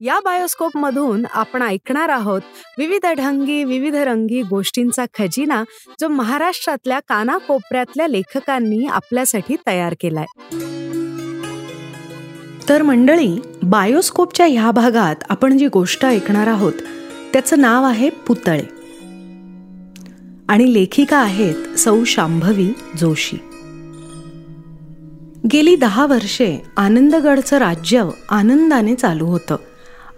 या बायोस्कोप मधून आपण ऐकणार आहोत विविध ढंगी विविध रंगी गोष्टींचा खजिना जो महाराष्ट्रातल्या कानाकोपऱ्यातल्या लेखकांनी आपल्यासाठी तयार केलाय. तर मंडळी बायोस्कोपच्या ह्या भागात आपण जी गोष्ट ऐकणार आहोत त्याचं नाव आहे पुतळे. आणि लेखिका आहेत सौ शांभवी जोशी. गेली दहा वर्षे आनंदगडचं राज्य आनंदाने चालू होतं.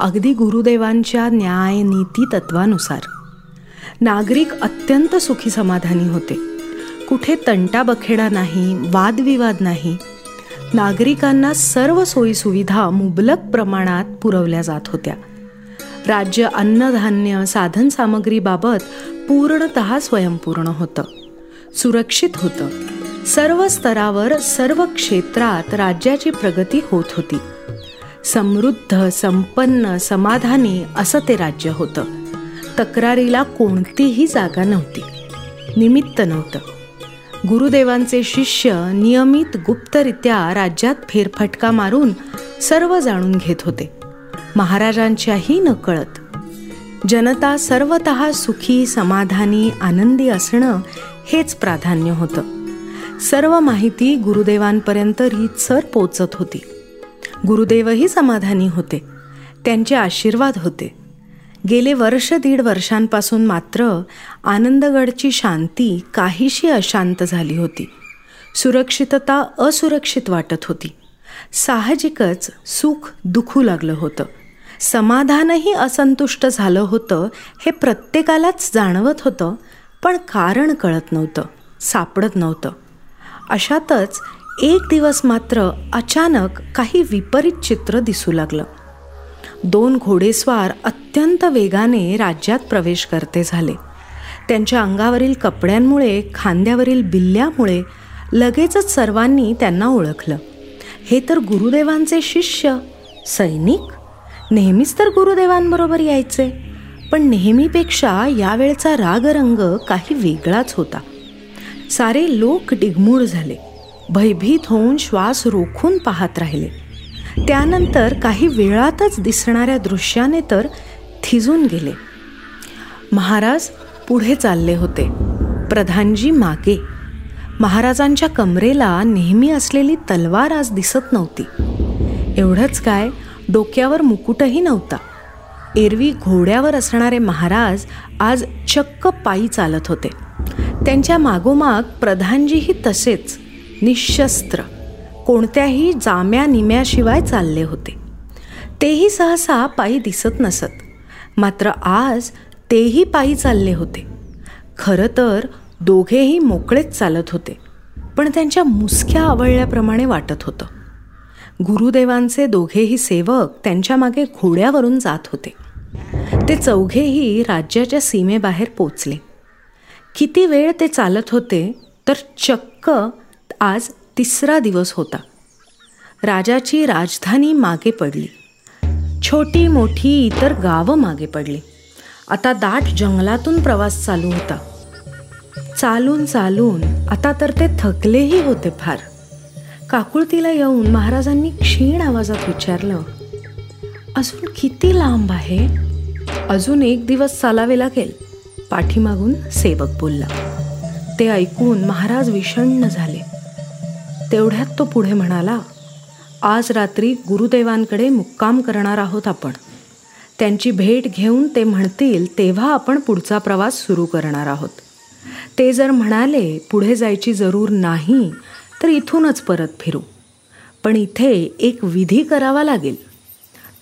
अगदी गुरुदेवांच्या न्याय नीती तत्वानुसार. नागरिक अत्यंत सुखी समाधानी होते. कुठे तंटा बखेडा नाही वादविवाद नाही. नागरिकांना सर्व सोयीसुविधा मुबलक प्रमाणात पुरवल्या जात होत्या. राज्य अन्नधान्य साधनसामग्रीबाबत पूर्णत स्वयंपूर्ण होतं. सुरक्षित होतं. सर्व स्तरावर सर्व क्षेत्रात राज्याची प्रगती होत होती. समृद्ध संपन्न समाधानी असं ते राज्य होतं. तक्रारीला कोणतीही जागा नव्हती. निमित्त नव्हतं. गुरुदेवांचे शिष्य नियमित गुप्तरित्या राज्यात फेरफटका मारून सर्व जाणून घेत होते. महाराजांच्याही नकळत जनता सर्वत सुखी समाधानी आनंदी असणं हेच प्राधान्य होतं. सर्व माहिती गुरुदेवांपर्यंत रीतसर पोचत होती. गुरुदेवही समाधानी होते. त्यांचे आशीर्वाद होते. गेले वर्ष दीड वर्षांपासून मात्र आनंदगडची शांती काहीशी अशांत झाली होती. सुरक्षितता असुरक्षित वाटत होती. साहजिकच सुख दुखू लागलं होतं. समाधानही असंतुष्ट झालं होतं हे प्रत्येकालाच जाणवत होतं पण कारण कळत नव्हतं सापडत नव्हतं. अशातच एक दिवस मात्र अचानक काही विपरीत चित्र दिसू लागलं. दोन घोडेस्वार अत्यंत वेगाने राज्यात प्रवेश करते झाले. त्यांच्या अंगावरील कपड्यांमुळे खांद्यावरील बिल्ल्यामुळे लगेचच सर्वांनी त्यांना ओळखलं. हे तर गुरुदेवांचे शिष्य सैनिक? नेहमीच तर गुरुदेवांबरोबर यायचे. पण नेहमीपेक्षा यावेळचा रागरंग काही वेगळाच होता. सारे लोक डिगमूळ झाले. भयभीत होऊन श्वास रोखून पाहत राहिले. त्यानंतर काही वेळातच दिसणाऱ्या दृश्याने तर थिजून गेले. महाराज पुढे चालले होते. प्रधानजी मागे. महाराजांच्या कमरेला नेहमी असलेली तलवार आज दिसत नव्हती. एवढंच काय डोक्यावर मुकुटही नव्हता. एरवी घोड्यावर असणारे महाराज आज चक्क पायी चालत होते. त्यांच्या मागोमाग प्रधानजीही तसेच. निशस्त्र. कोणत्याही जाम्या निम्याशिवाय चालले होते. तेही सहसा पायी दिसत नसत. मात्र आज तेही पायी चालले होते. खरं तर दोघेही मोकळेच चालत होते. पण त्यांच्या मुसक्या आवळल्याप्रमाणे वाटत होतं. गुरुदेवांचे दोघेही सेवक त्यांच्या मागे घोड्यावरून जात होते. ते चौघेही राज्याच्या सीमेबाहेर पोचले. किती वेळ ते चालत होते तर चक्क आज तिसरा दिवस होता. राजाची राजधानी मागे पडली. छोटी मोठी इतर गावं मागे पडली. आता दाट जंगलातून प्रवास चालू होता. चालून चालून आता तर ते थकलेही होते फार. काकुळतीला येऊन महाराजांनी क्षीण आवाजात विचारलं अजून किती लांब आहे? अजून एक दिवस चालावे लागेल पाठीमागून सेवक बोलला. ते ऐकून महाराज विषण्ण झाले. तेवढ्यात तो पुढे म्हणाला आज रात्री गुरुदेवांकडे मुक्काम करणार आहोत आपण. त्यांची भेट घेऊन ते म्हणतील तेव्हा आपण पुढचा प्रवास सुरू करणार आहोत. ते जर म्हणाले पुढे जायची जरूर नाही तर इथूनच परत फिरू. पण इथे एक विधी करावा लागेल.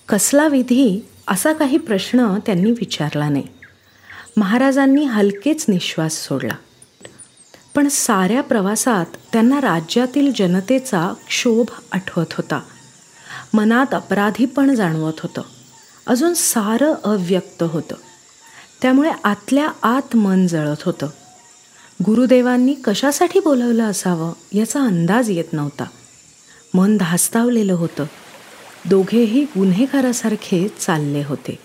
कसला विधी? असा काही प्रश्न त्यांनी विचारला नाही. महाराजांनी हलकेच निश्वास सोडला. पण साऱ्या प्रवासात त्यांना राज्यातील जनतेचा क्षोभ आठवत होता. मनात अपराधीपण जाणवत होतं. अजून सारं अव्यक्त होतं. त्यामुळे आतल्या आत मन जळत होतं. गुरुदेवांनी कशासाठी बोलवलं असावं याचा अंदाज येत नव्हता. मन धास्तावलेलं होतं. दोघेही गुन्हेगारासारखे चालले होते.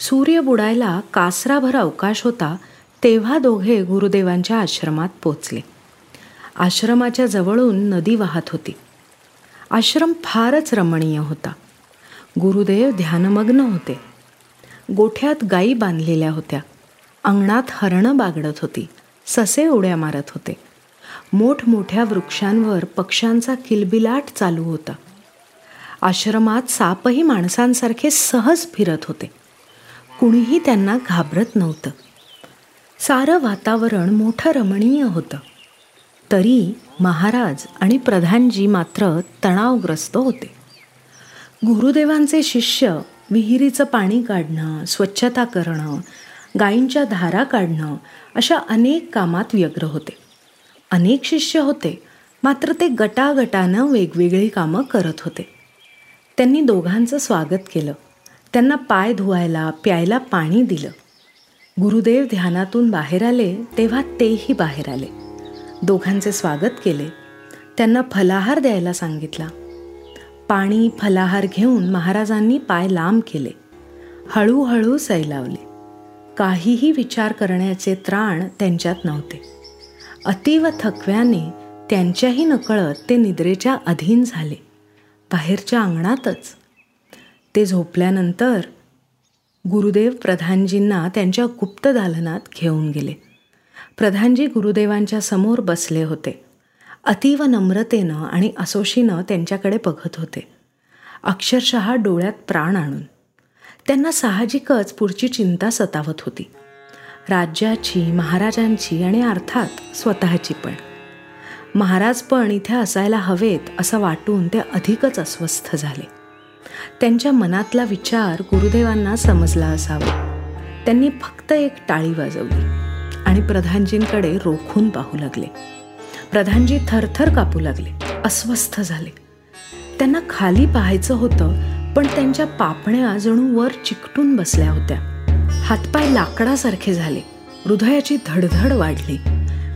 सूर्य बुडायला कासराभर अवकाश होता तेव्हा दोघे गुरुदेवांच्या आश्रमात पोचले. आश्रमाच्या जवळून नदी वाहत होती. आश्रम फारच रमणीय होता. गुरुदेव ध्यानमग्न होते. गोठ्यात गायी बांधलेल्या होत्या. अंगणात हरणं बागडत होती. ससे उड्या मारत होते. मोठमोठ्या वृक्षांवर पक्ष्यांचा किलबिलाट चालू होता. आश्रमात सापही माणसांसारखे सहज फिरत होते. कुणीही त्यांना घाबरत नव्हतं. सारं वातावरण मोठं रमणीय होतं. तरी महाराज आणि प्रधानजी मात्र तणावग्रस्त होते. गुरुदेवांचे शिष्य विहिरीचं पाणी काढणं स्वच्छता करणं गायींच्या धारा काढणं अशा अनेक कामात व्यग्र होते. अनेक शिष्य होते मात्र ते गटागटानं वेगवेगळी कामं करत होते. त्यांनी दोघांचं स्वागत केलं. त्यांना पाय धुवायला प्यायला पाणी दिलं. गुरुदेव ध्यानातून बाहेर आले तेव्हा तेही बाहेर आले. दोघांचे स्वागत केले. त्यांना फलाहार द्यायला सांगितला. पाणी फलाहार घेऊन महाराजांनी पाय लांब केले. हळूहळू सैलावले. काहीही विचार करण्याचे त्राण त्यांच्यात नव्हते. अतीव थकव्याने त्यांच्याही नकळत ते निद्रेच्या अधीन झाले. बाहेरच्या अंगणातच. ते झोपल्यानंतर गुरुदेव प्रधानजींना त्यांच्या गुप्त दालनात घेऊन गेले. प्रधानजी गुरुदेवांच्या समोर बसले होते. अतीव नम्रतेनं आणि असोशीनं त्यांच्याकडे बघत होते. अक्षरशः डोळ्यात प्राण आणून. त्यांना साहजिकच पुढची चिंता सतावत होती. राज्याची महाराजांची आणि अर्थात स्वतःची पण. महाराज पण इथे असायला हवेत असं वाटून ते अधिकच अस्वस्थ झाले. त्यांच्या मनातला विचार गुरुदेवांना समजला असावा. त्यांनी फक्त एक टाळी वाजवली आणि प्रधानजींकडे रोखून पाहू लागले. प्रधानजी थरथर कापू लागले अस्वस्थ झाले. त्यांना खाली पाहायचं होतं पण त्यांच्या पापण्या जणू वर चिकटून बसल्या होत्या. हातपाय लाकडासारखे झाले. हृदयाची धडधड वाढली.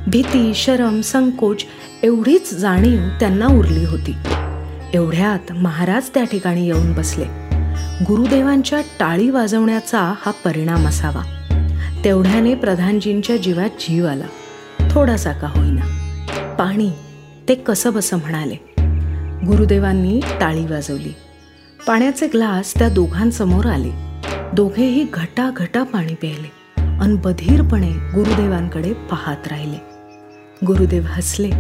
भीती शरम संकोच एवढीच जाणीव त्यांना उरली होती. एवढ्यात महाराज त्या ठिकाणी येऊन बसले. गुरुदेवांच्या टाळी वाजवण्याचा हा परिणाम असावा. तेवढ्याने प्रधानजींच्या जीवात जीव आला. थोडासा का होईना. पाणी ते कसं बसं म्हणाले. गुरुदेवांनी टाळी वाजवली. पाण्याचे ग्लास त्या दोघांसमोर आले. दोघेही घटा घटा पाणी प्यायले अन बधीरपणे गुरुदेवांकडे पाहत राहिले. गुरुदेव हसले.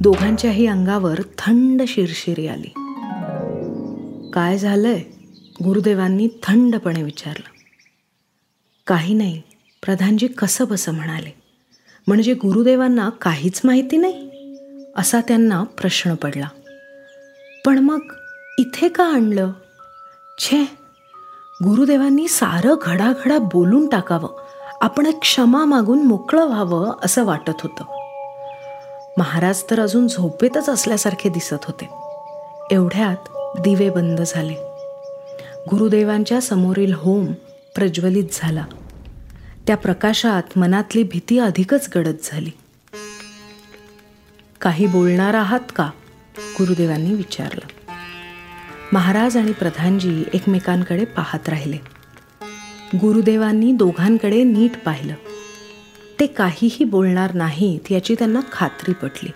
दोघांच्याही अंगावर थंड शिरशिरी आली. काय झालंय? गुरुदेवांनी थंडपणे विचारलं. काही नाही प्रधानजी कसं बसं म्हणाले. म्हणजे गुरुदेवांना काहीच माहिती नाही? असा त्यांना प्रश्न पडला. पण मग इथे का आणलं? छे गुरुदेवांनी सारं घडाघडा बोलून टाकावं. आपण क्षमा मागून मोकळं व्हावं असं वाटत होतं. महाराज तर अजून झोपेतच असल्यासारखे दिसत होते. एवढ्यात दिवे बंद झाले. गुरुदेवांच्या समोरील होम प्रज्वलित झाला. त्या प्रकाशात मनातली भीती अधिकच गडद झाली. काही बोलणार आहात का? गुरुदेवांनी विचारलं. महाराज आणि प्रधानजी एकमेकांकडे पाहत राहिले. गुरुदेवांनी दोघांकडे नीट पाहिलं. ते काहीही बोलणार नाहीत याची त्यांना खात्री पटली.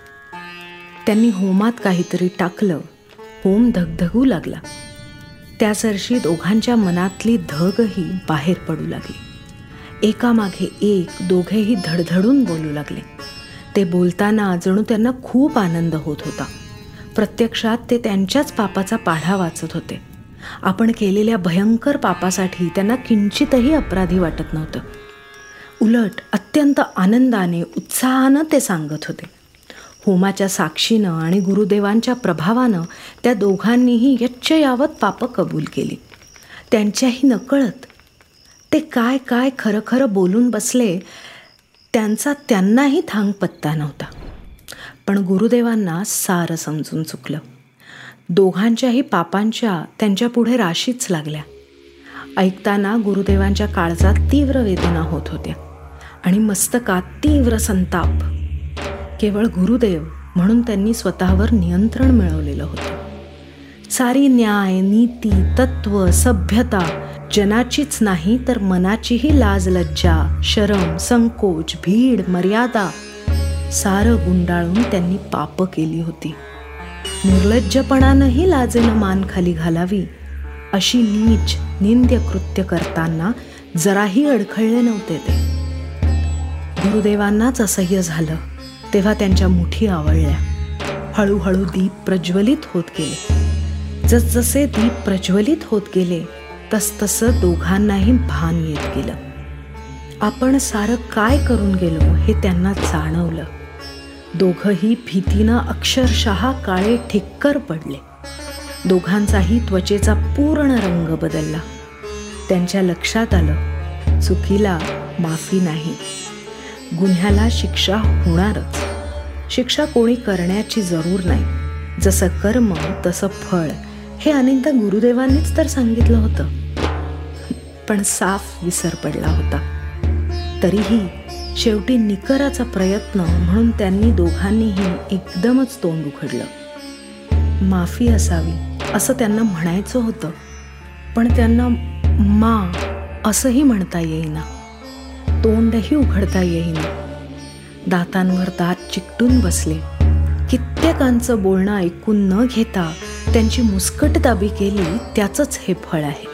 त्यांनी होमात काहीतरी टाकलं होम धगधगू लागला. त्यासरशी दोघांच्या मनातली धगही बाहेर पडू लागली. एकामागे एक दोघेही धडधडून बोलू लागले. ते बोलताना जणू त्यांना खूप आनंद होत होता. प्रत्यक्षात ते त्यांच्याच पापाचा पाढा वाचत होते. आपण केलेल्या भयंकर पापासाठी त्यांना किंचितही अपराधी वाटत नव्हतं. उलट अत्यंत आनंदाने उत्साहानं ते सांगत होते. होमाच्या साक्षीनं आणि गुरुदेवांच्या प्रभावानं त्या दोघांनीही यच्चयावत पापं कबूल केली. त्यांच्याही नकळत ते काय काय खरं खरं बोलून बसले त्यांचा त्यांनाही थांग पत्ता नव्हता. पण गुरुदेवांना सारं समजून चुकलं. दोघांच्याही पापांच्या त्यांच्यापुढे राशीच लागल्या. ऐकताना गुरुदेवांच्या काळजात तीव्र वेदना होत होत्या. आणि मस्तकात तीव्र संताप. केवळ गुरुदेव म्हणून त्यांनी स्वतःवर नियंत्रण मिळवलेलं होतं. सारी न्याय नीती तत्व सभ्यता जनाचीच नाही तर मनाचीही लाज लज्जा शरम संकोच भीड मर्यादा सारं गुंडाळून त्यांनी पाप केली होती. निर्लज्जपणानंही लाजेनं मान खाली घालावी अशी नीच निंद्य कृत्य करताना जराही अडखळले नव्हते ते. गुरुदेवांनाच असह्य झालं तेव्हा त्यांच्या मुठी आवळल्या. हळूहळू दीप प्रज्वलित होत गेले. जसजसे दीप प्रज्वलित होत गेले तसतसं दोघांनाही भान येत गेलं. आपण सारं काय करून गेलो हे त्यांना जाणवलं. दोघंही भीतीनं अक्षरशः काळे ठिक्कर पडले. दोघांचाही त्वचेचा पूर्ण रंग बदलला. त्यांच्या लक्षात आलं चुकीला माफी नाही. गुन्ह्याला शिक्षा होणारच. शिक्षा कोणी करण्याची जरूर नाही. जसं कर्म तसं फळ. हे अनेकदा गुरुदेवांनीच तर सांगितलं होतं. पण साफ विसर पडला होता. तरीही शेवटी निकराचा प्रयत्न म्हणून त्यांनी दोघांनीही एकदमच तोंड उघडलं. माफी असावी असं त्यांना म्हणायचं होतं. पण त्यांना मा असंही म्हणता येईना. तोंडही उघडता येईना. दातांवर दात चिकटून बसले. कित्येकांचं बोलणं ऐकून न घेता त्यांची मुस्कटदाबी केली त्याचंच हे फळ आहे.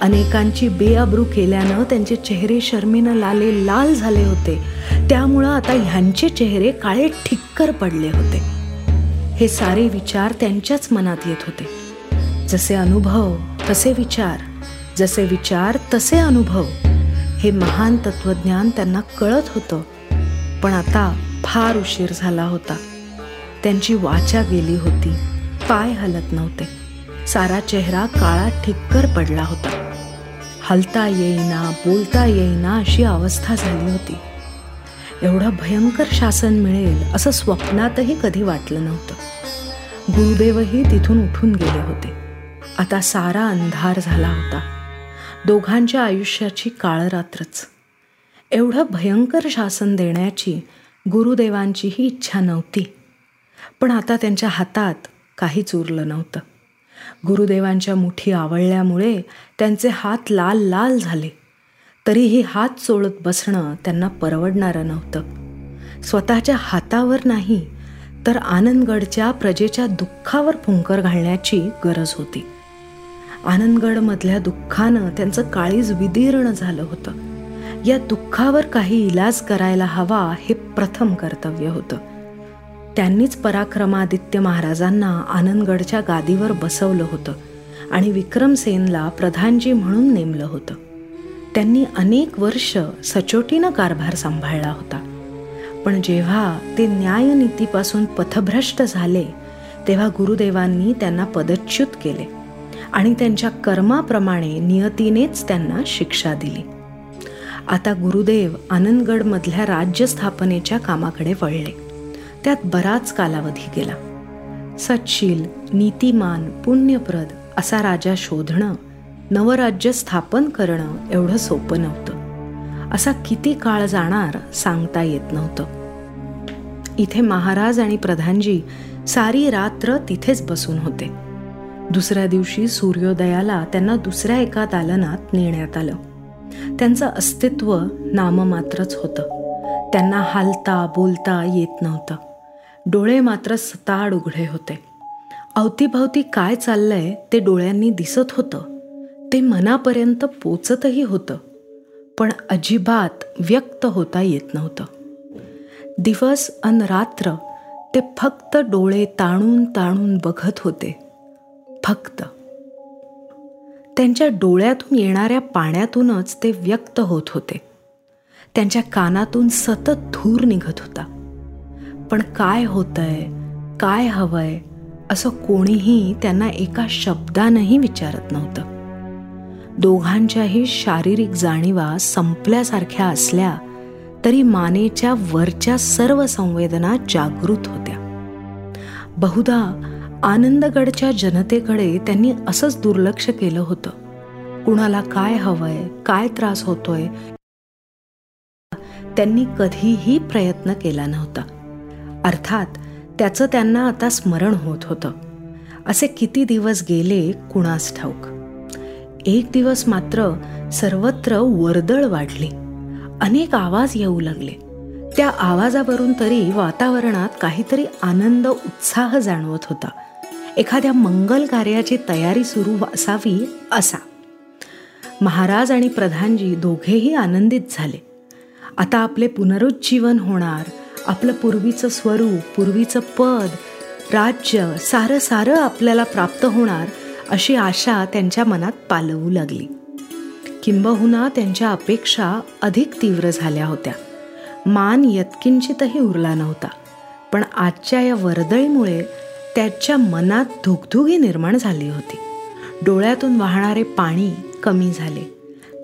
अनेकांची बेअब्रू केल्यानं त्यांचे चेहरे शर्मीनं लाले लाल झाले होते. त्यामुळं आता ह्यांचे चेहरे काळे ठिक्कर पडले होते. हे सारे विचार त्यांच्याच मनात येत होते. जसे अनुभव तसे विचार. जसे विचार तसे अनुभव. हे महान तत्वज्ञान त्यांना कळत होतं. पण आता फार उशीर झाला होता. त्यांची वाचा गेली होती. पाय हलत नव्हते. सारा चेहरा काळा ठिक्कर पडला होता. हलता येईना बोलता येईना अशी अवस्था झाली होती. एवढं भयंकर शासन मिळेल असं स्वप्नातही कधी वाटलं नव्हतं. गुरुदेवही तिथून उठून गेले होते. आता सारा अंधार झाला होता. दोघांच्या आयुष्याची काळरात्रच. एवढं भयंकर शासन देण्याची गुरुदेवांचीही इच्छा नव्हती. पण आता त्यांच्या हातात काहीच उरलं नव्हतं. गुरुदेवांच्या मुठी आवळल्यामुळे त्यांचे हात लाल लाल झाले. तरीही हात चोळत बसणं त्यांना परवडणारं नव्हतं. स्वतःच्या हातावर नाही तर आनंदगडच्या प्रजेच्या दुःखावर फुंकर घालण्याची गरज होती. आनंदगडमधल्या दुःखानं त्यांचं काळीज विदीर्ण झालं होतं. या दुःखावर काही इलाज करायला हवा हे प्रथम कर्तव्य होतं. त्यांनीच पराक्रमादित्य महाराजांना आनंदगडच्या गादीवर बसवलं होतं आणि विक्रमसेनला प्रधानजी म्हणून नेमलं होतं. त्यांनी अनेक वर्ष सचोटीनं कारभार सांभाळला होता. पण जेव्हा ते न्यायनीतीपासून पथभ्रष्ट झाले तेव्हा गुरुदेवांनी त्यांना पदच्युत केले. आणि त्यांच्या कर्माप्रमाणे नियतीनेच त्यांना शिक्षा दिली. आता गुरुदेव आनंदगडमधल्या राज्य स्थापनेच्या कामाकडे वळले. त्यात बराच कालावधी गेला. सचशील नीतिमान पुण्यप्रद असा राजा शोधणं नवराज्य स्थापन करणं एवढं सोपं नव्हतं. असा किती काळ जाणार सांगता येत नव्हतं. इथे महाराज आणि प्रधानजी सारी रात्र तिथेच बसून होते. दुसऱ्या दिवशी सूर्योदयाला त्यांना दुसऱ्या एका दालनात नेण्यात आलं. त्यांचं अस्तित्व नाममात्रच होतं. त्यांना हालता बोलता येत नव्हतं. डोळे मात्र सताड उघडे होते. अवतीभवती काय चाललंय ते डोळ्यांनी दिसत होतं. ते मनापर्यंत पोचतही होतं. पण अजिबात व्यक्त होता येत नव्हतं. दिवस अन रात्र ते फक्त डोळे ताणून ताणून बघत होते. फक्त. त्यांच्या डोळ्यातून येणाऱ्या पाण्यातूनच ते व्यक्त होत होते. त्यांच्या कानातून सतत धूर निघत होता. पण काय होतंय काय हवंय असं कोणीही त्यांना एका शब्दानंही विचारत नव्हतं. दोघांच्याही शारीरिक जाणीवा संपल्यासारख्या असल्या तरी मानेच्या वरच्या सर्व संवेदना जागृत होत्या. बहुधा आनंदगडच्या जनतेकडे त्यांनी असंच दुर्लक्ष केलं होतं. कुणाला काय हवंय काय त्रास होतोय त्यांनी कधीही प्रयत्न केला नव्हता. अर्थात त्याचं त्यांना आता स्मरण होत होतं. असे किती दिवस गेले कुणास ठाऊक. एक दिवस मात्र सर्वत्र वर्दळ वाढली. अनेक आवाज येऊ लागले. त्या आवाजावरून तरी वातावरणात काहीतरी आनंद उत्साह जाणवत होता. एखाद्या मंगल कार्याची तयारी सुरू असावी असा. महाराज आणि प्रधानजी दोघेही आनंदित झाले. आता आपले पुनरुज्जीवन होणार. आपलं पूर्वीचं स्वरूप पूर्वीचं पद राज्य सारं सारं आपल्याला प्राप्त होणार अशी आशा त्यांच्या मनात पालवू लागली. किंबहुना त्यांच्या अपेक्षा अधिक तीव्र झाल्या होत्या. मान यत्किंचितही उरला नव्हता. पण आजच्या या वर्दळीमुळे त्याच्या मनात धुगधुगी निर्माण झाली होती. डोळ्यातून वाहणारे पाणी कमी झाले.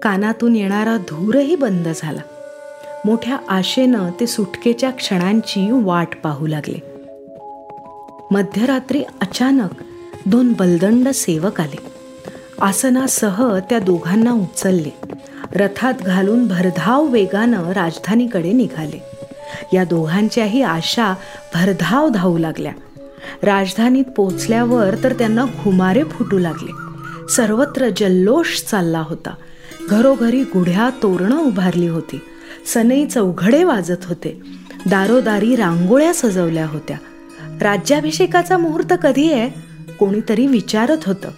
कानातून येणारा धूरही बंद झाला. मोठ्या आशेनं ते सुटकेच्या क्षणांची वाट पाहू लागले. मध्यरात्री अचानक दोन बलदंड सेवक आले. आसनासह त्या दोघांना उचलले. रथात घालून भरधाव वेगानं राजधानीकडे निघाले. या दोघांच्याही आशा भरधाव धावू लागल्या. राजधानीत पोचल्यावर तर त्यांना घुमारे फुटू लागले. सर्वत्र जल्लोष चालला होता. घरोघरी गुढ्या तोरणं उभारली होती. सनई चौघडे वाजत होते. दारोदारी रांगोळ्या सजवल्या होत्या. राज्याभिषेकाचा मुहूर्त कधी आहे कोणीतरी विचारत होतं.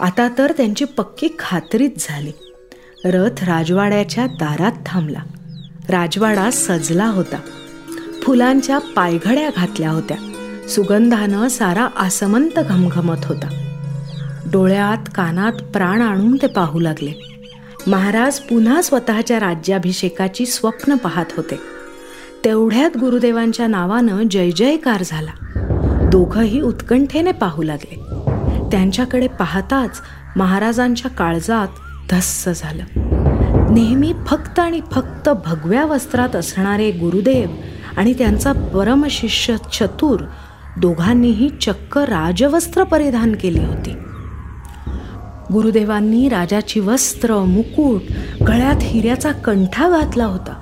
आता तर त्यांची पक्की खात्रीच झाली. रथ राजवाड्याच्या दारात थांबला. राजवाडा सजला होता. फुलांच्या पायघड्या घातल्या होत्या. सुगंधानं सारा आसमंत घमघमत होता. डोळ्यात कानात प्राण आणून ते पाहू लागले. महाराज पुन्हा स्वतःच्या राज्याभिषेकाची स्वप्न पाहत होते. तेवढ्यात गुरुदेवांच्या नावानं जय जयकार झाला. दोघंही उत्कंठेने पाहू लागले. त्यांच्याकडे पाहताच महाराजांच्या काळजात धस्स झालं. नेहमी फक्त आणि फक्त भगव्या वस्त्रात असणारे गुरुदेव आणि त्यांचा परमशिष्य चतुर दोघांनीही चक्क राजवस्त्र परिधान केली होती. गुरुदेवांनी राजाची वस्त्र मुकुट गळ्यात हिऱ्याचा कंठा घातला होता.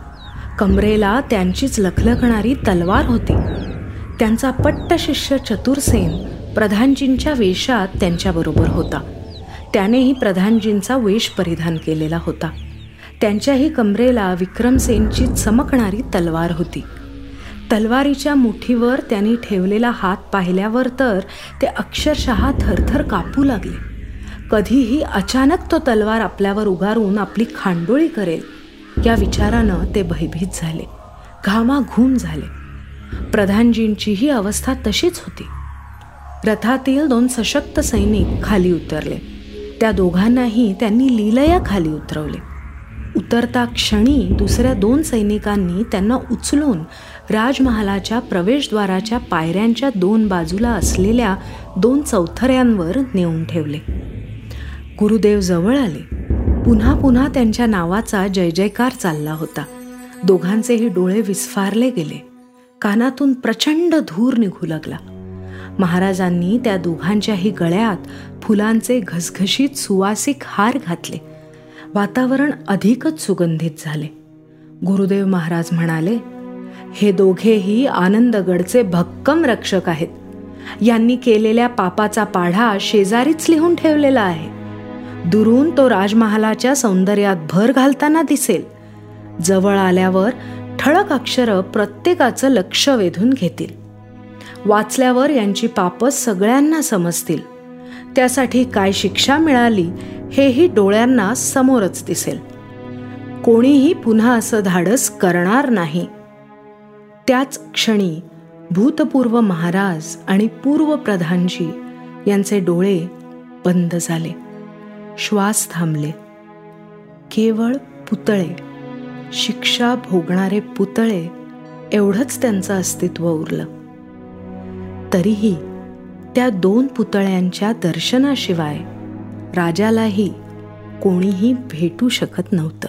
कमरेला त्यांचीच लखलखणारी तलवार होती. त्यांचा पट्टशिष्य चतुरसेन प्रधानजींच्या वेशात त्यांच्याबरोबर होता. त्यानेही प्रधानजींचा वेश परिधान केलेला होता. त्यांच्याही कमरेला विक्रमसेनची चमकणारी तलवार होती. तलवारीच्या मुठीवर त्यांनी ठेवलेला हात पाहिल्यावर तर ते अक्षरशः थरथर कापू लागले. कधीही अचानक तो तलवार आपल्यावर उगारून आपली खांडोळी करेल. या विचारानं ते भयभीत झाले. घामाघूम झाले. प्रधानजींचीही अवस्था तशीच होती. रथातील दोन सशक्त सैनिक खाली उतरले. त्या दोघांनाही त्यांनी लीलया खाली उतरवले. उतरता क्षणी दुसऱ्या दोन सैनिकांनी त्यांना उचलून राजमहालाच्या प्रवेशद्वाराच्या पायऱ्यांच्या दोन बाजूला असलेल्या दोन चौथऱ्यांवर नेऊन ठेवले. गुरुदेव जवळ आले. पुन्हा पुन्हा त्यांच्या नावाचा जय जयकार चालला होता. दोघांचेही डोळे विस्फारले गेले. कानातून प्रचंड धूर निघू लागला. महाराजांनी त्या दोघांच्याही गळ्यात फुलांचे घसघशीत सुवासिक हार घातले. वातावरण अधिकच सुगंधित झाले. गुरुदेव महाराज म्हणाले हे दोघेही आनंदगडचे भक्कम रक्षक आहेत. यांनी केलेल्या पापाचा पाढा शेजारीच लिहून ठेवलेला आहे. दुरून तो राजमहालाच्या सौंदर्यात भर घालताना दिसेल. जवळ आल्यावर ठळक अक्षरं प्रत्येकाचं लक्ष वेधून घेतील. वाचल्यावर यांची पापं सगळ्यांना समजतील. त्यासाठी काय शिक्षा मिळाली हेही डोळ्यांना समोरच दिसेल. कोणीही पुन्हा असं धाडस करणार नाही. त्याच क्षणी भूतपूर्व महाराज आणि पूर्व प्रधानजी यांचे डोळे बंद झाले. श्वास थांबले. केवळ पुतळे शिक्षा भोगणारे पुतळे एवढंच त्यांचं अस्तित्व उरलं. तरीही त्या दोन पुतळ्यांच्या दर्शनाशिवाय राजालाही कोणीही भेटू शकत नव्हतं.